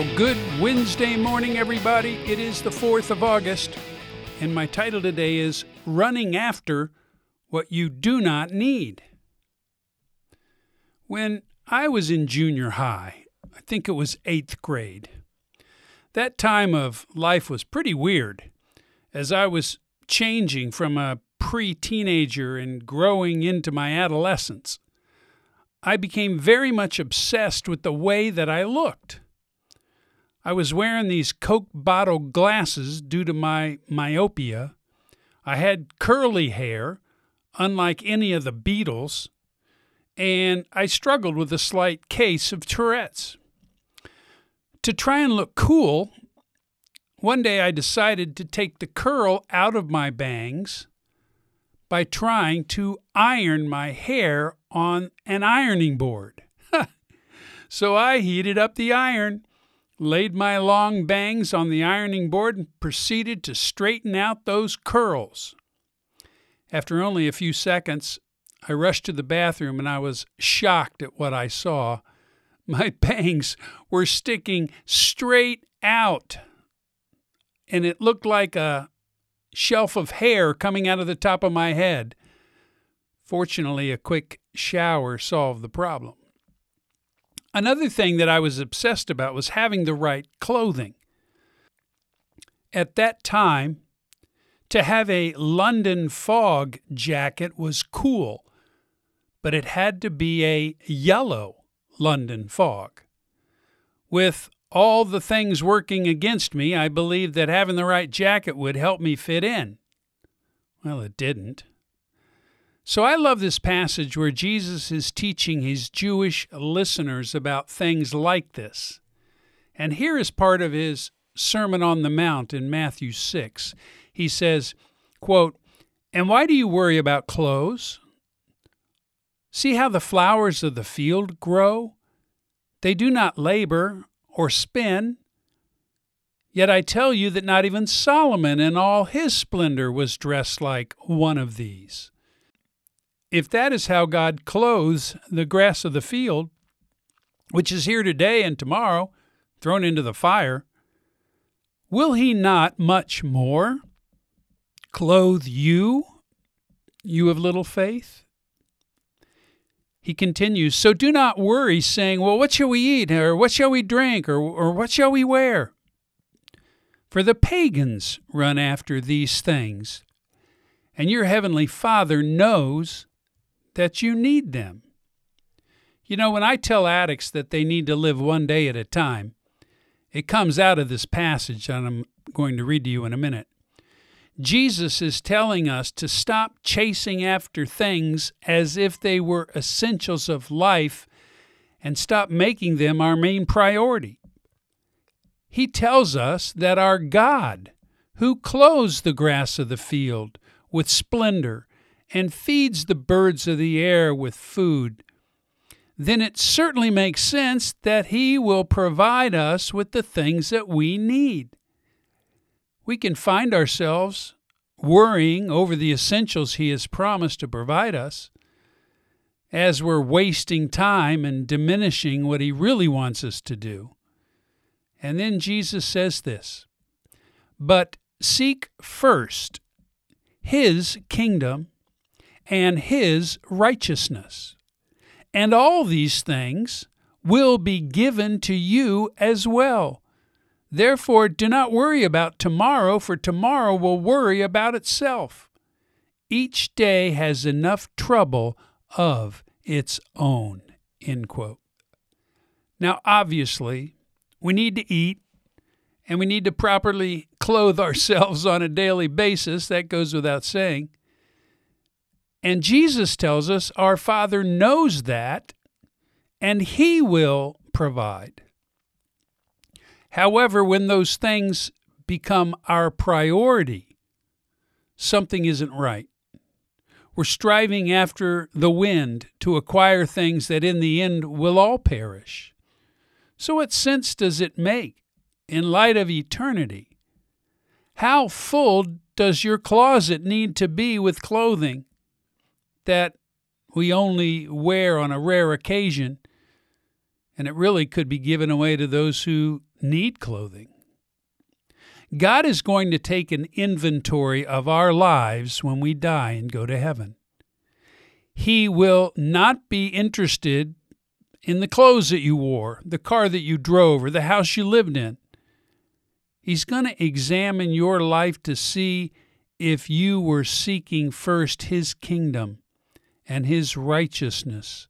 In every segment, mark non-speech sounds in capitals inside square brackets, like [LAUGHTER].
Well, good Wednesday morning, everybody. It is the 4th of August, and my title today is Running After What You Do Not Need. When I was in junior high, I think it was eighth grade, that time of life was pretty weird as I was changing from a pre teenager and growing into my adolescence. I became very much obsessed with the way that I looked. I was wearing these Coke bottle glasses due to my myopia. I had curly hair, unlike any of the Beatles, and I struggled with a slight case of Tourette's. To try and look cool, one day I decided to take the curl out of my bangs by trying to iron my hair on an ironing board. [LAUGHS] so I heated up the iron laid my long bangs on the ironing board, and proceeded to straighten out those curls. After only a few seconds, I rushed to the bathroom and I was shocked at what I saw. My [LAUGHS] bangs were sticking straight out, and it looked like a shelf of hair coming out of the top of my head. Fortunately, a quick shower solved the problem. Another thing that I was obsessed about was having the right clothing. At that time, to have a London fog jacket was cool, but it had to be a yellow London fog. With all the things working against me, I believed that having the right jacket would help me fit in. Well, it didn't. So I love this passage where Jesus is teaching his Jewish listeners about things like this. And here is part of his Sermon on the Mount in Matthew 6. He says, quote, And why do you worry about clothes? See how the flowers of the field grow? They do not labor or spin. Yet I tell you that not even Solomon in all his splendor was dressed like one of these if that is how God clothes the grass of the field, which is here today and tomorrow, thrown into the fire, will he not much more clothe you, you of little faith? He continues, So do not worry, saying, Well, what shall we eat? Or what shall we drink? Or, or what shall we wear? For the pagans run after these things, and your heavenly Father knows that you need them. You know, when I tell addicts that they need to live one day at a time, it comes out of this passage that I'm going to read to you in a minute. Jesus is telling us to stop chasing after things as if they were essentials of life and stop making them our main priority. He tells us that our God, who clothes the grass of the field with splendor and feeds the birds of the air with food, then it certainly makes sense that He will provide us with the things that we need. We can find ourselves worrying over the essentials He has promised to provide us as we're wasting time and diminishing what He really wants us to do. And then Jesus says this But seek first His kingdom and his righteousness. And all these things will be given to you as well. Therefore, do not worry about tomorrow, for tomorrow will worry about itself. Each day has enough trouble of its own. End quote. Now, obviously, we need to eat and we need to properly clothe [LAUGHS] ourselves on a daily basis. That goes without saying. And Jesus tells us our Father knows that and He will provide. However, when those things become our priority, something isn't right. We're striving after the wind to acquire things that in the end will all perish. So, what sense does it make in light of eternity? How full does your closet need to be with clothing that we only wear on a rare occasion, and it really could be given away to those who need clothing. God is going to take an inventory of our lives when we die and go to heaven. He will not be interested in the clothes that you wore, the car that you drove, or the house you lived in. He's going to examine your life to see if you were seeking first His kingdom and His righteousness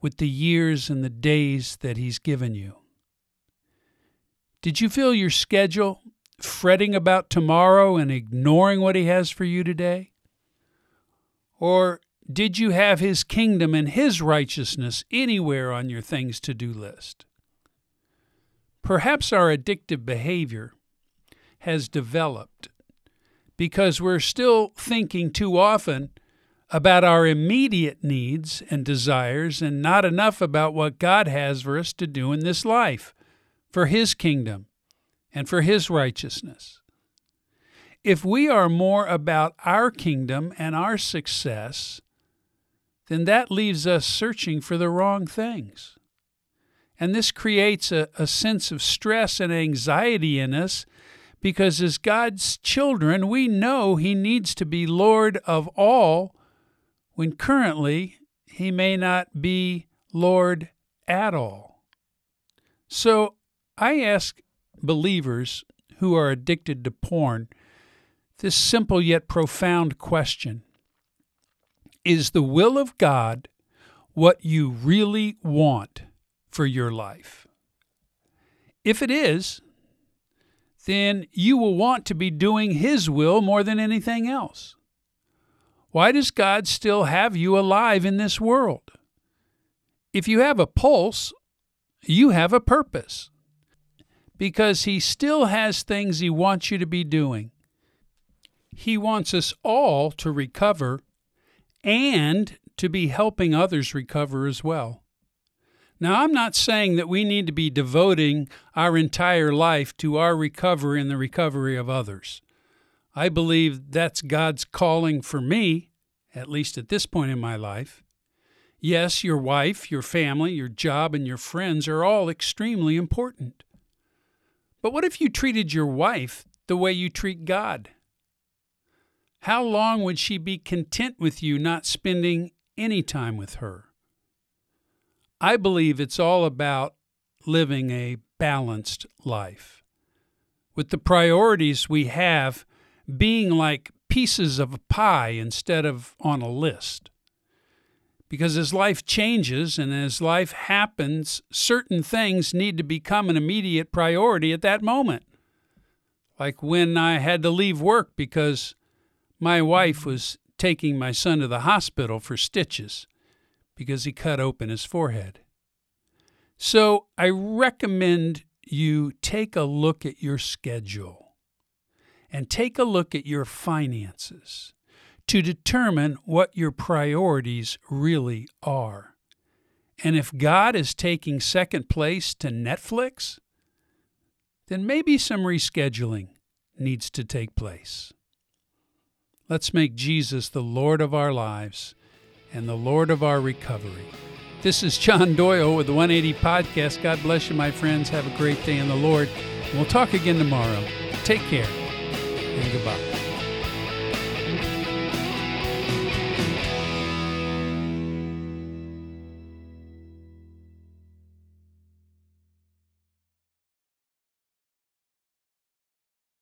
with the years and the days that He's given you. Did you fill your schedule fretting about tomorrow and ignoring what He has for you today? Or did you have His kingdom and His righteousness anywhere on your things to do list? Perhaps our addictive behavior has developed because we're still thinking too often about our immediate needs and desires and not enough about what God has for us to do in this life for His kingdom and for His righteousness. If we are more about our kingdom and our success, then that leaves us searching for the wrong things. And this creates a, a sense of stress and anxiety in us because as God's children, we know He needs to be Lord of all when currently He may not be Lord at all. So I ask believers who are addicted to porn this simple yet profound question Is the will of God what you really want for your life? If it is, then you will want to be doing His will more than anything else. Why does God still have you alive in this world? If you have a pulse, you have a purpose because He still has things He wants you to be doing. He wants us all to recover and to be helping others recover as well. Now, I'm not saying that we need to be devoting our entire life to our recovery and the recovery of others. I believe that's God's calling for me, at least at this point in my life. Yes, your wife, your family, your job, and your friends are all extremely important. But what if you treated your wife the way you treat God? How long would she be content with you not spending any time with her? I believe it's all about living a balanced life, with the priorities we have being like pieces of a pie instead of on a list. Because as life changes and as life happens, certain things need to become an immediate priority at that moment. Like when I had to leave work because my wife was taking my son to the hospital for stitches because he cut open his forehead. So I recommend you take a look at your schedule and take a look at your finances to determine what your priorities really are. And if God is taking second place to Netflix, then maybe some rescheduling needs to take place. Let's make Jesus the Lord of our lives and the Lord of our recovery. This is John Doyle with the 180 Podcast. God bless you, my friends. Have a great day in the Lord. We'll talk again tomorrow. Take care and goodbye.